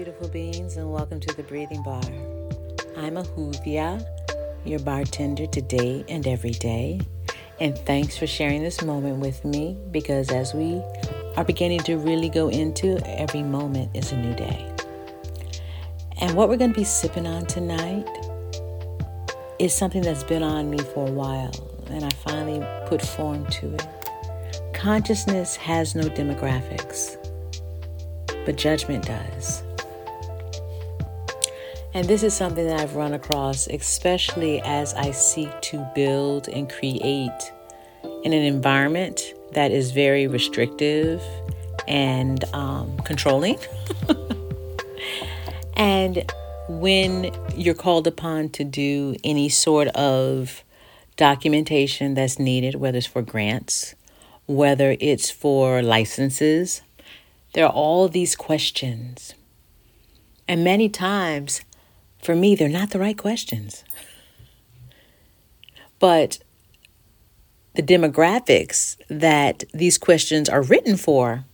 Beautiful beings, and welcome to the Breathing Bar. I'm Ahuvia, your bartender today and every day. And thanks for sharing this moment with me because as we are beginning to really go into, every moment is a new day. And what we're going to be sipping on tonight is something that's been on me for a while, and I finally put form to it. Consciousness has no demographics but judgment does. And this is something that I've run across, especially as I seek to build and create in an environment that is very restrictive and um, controlling. and when you're called upon to do any sort of documentation that's needed, whether it's for grants, whether it's for licenses, there are all these questions. And many times, for me, they're not the right questions. But the demographics that these questions are written for,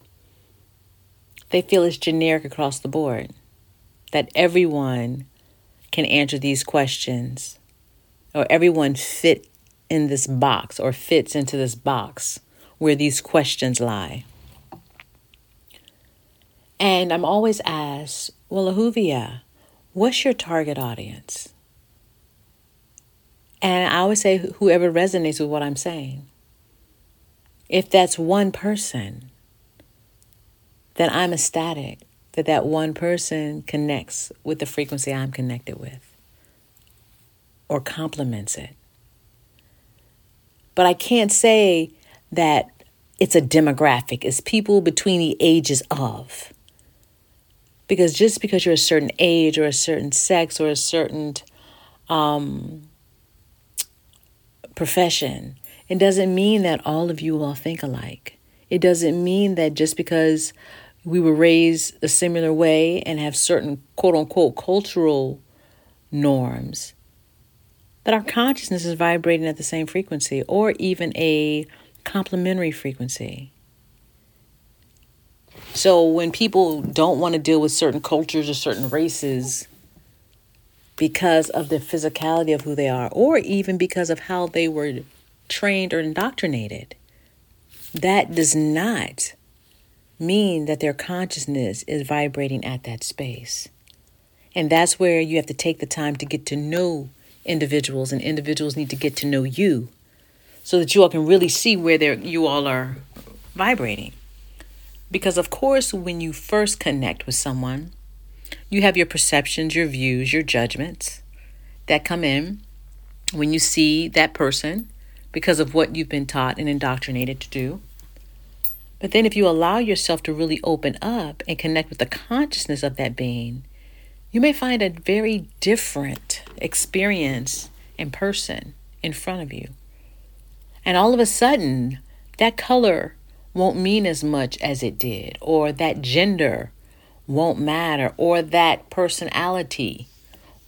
they feel is generic across the board. That everyone can answer these questions, or everyone fit in this box or fits into this box where these questions lie. And I'm always asked, well, Ahuvia, what's your target audience? And I always say, whoever resonates with what I'm saying. If that's one person, then I'm ecstatic that that one person connects with the frequency I'm connected with or complements it. But I can't say that it's a demographic, it's people between the ages of. Because just because you're a certain age or a certain sex or a certain um, profession, it doesn't mean that all of you all think alike. It doesn't mean that just because we were raised a similar way and have certain quote unquote cultural norms, that our consciousness is vibrating at the same frequency or even a complementary frequency. So when people don't want to deal with certain cultures or certain races because of the physicality of who they are, or even because of how they were trained or indoctrinated, that does not mean that their consciousness is vibrating at that space. And that's where you have to take the time to get to know individuals, and individuals need to get to know you so that you all can really see where you all are vibrating. Because, of course, when you first connect with someone, you have your perceptions, your views, your judgments that come in when you see that person because of what you've been taught and indoctrinated to do. But then, if you allow yourself to really open up and connect with the consciousness of that being, you may find a very different experience in person in front of you. And all of a sudden, that color won't mean as much as it did, or that gender won't matter, or that personality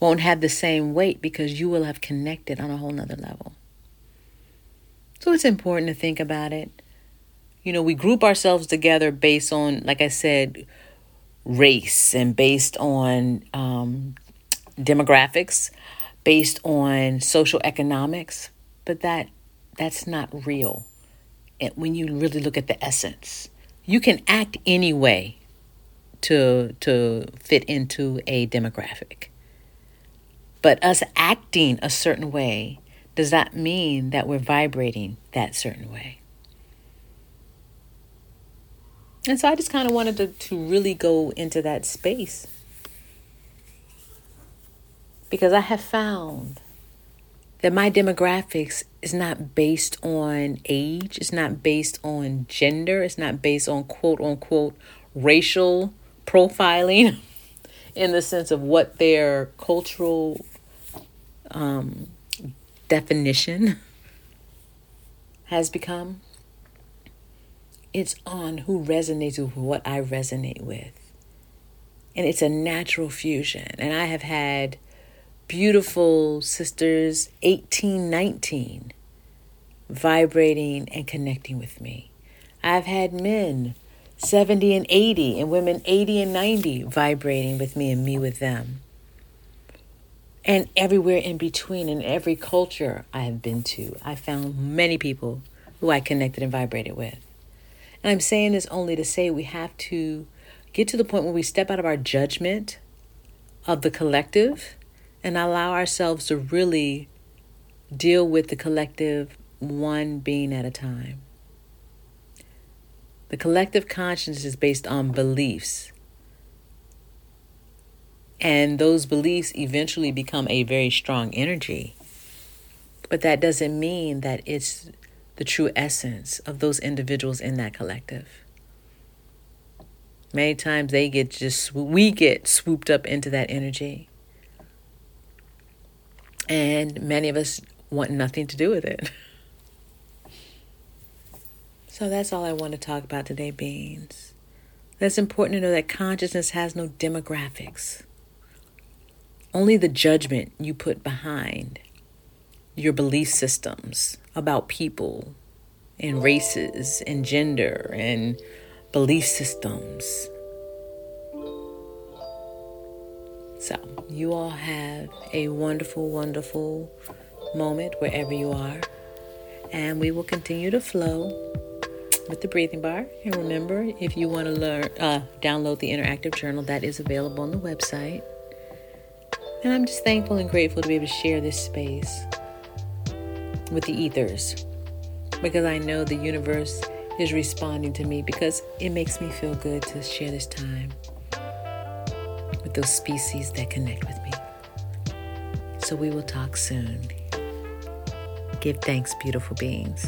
won't have the same weight because you will have connected on a whole nother level. So it's important to think about it. You know, we group ourselves together based on, like I said, race and based on um, demographics, based on social economics, but that that's not real when you really look at the essence. You can act any way to to fit into a demographic. But us acting a certain way does that mean that we're vibrating that certain way. And so I just kind of wanted to, to really go into that space. Because I have found that my demographics is not based on age, it's not based on gender, it's not based on quote unquote racial profiling in the sense of what their cultural um, definition has become. It's on who resonates with what I resonate with. And it's a natural fusion. And I have had beautiful sisters 1819 vibrating and connecting with me. I've had men 70 and 80, and women 80 and 90 vibrating with me and me with them. And everywhere in between, in every culture I have been to, I found many people who I connected and vibrated with. And I'm saying this only to say we have to get to the point where we step out of our judgment of the collective and allow ourselves to really deal with the collective one being at a time. The collective conscience is based on beliefs. And those beliefs eventually become a very strong energy. But that doesn't mean that it's the true essence of those individuals in that collective. Many times they get just, we get swooped up into that energy. And many of us want nothing to do with it. So that's all I want to talk about today, beings. That's important to know that consciousness has no demographics. Only the judgment you put behind your belief systems about people and races and gender and belief systems. So, you all have a wonderful, wonderful moment wherever you are. And we will continue to flow with the breathing bar. And remember, if you want to learn, uh, download the interactive journal that is available on the website. And I'm just thankful and grateful to be able to share this space with the ethers because I know the universe is responding to me because it makes me feel good to share this time those species that connect with me. So we will talk soon. Give thanks, beautiful beings.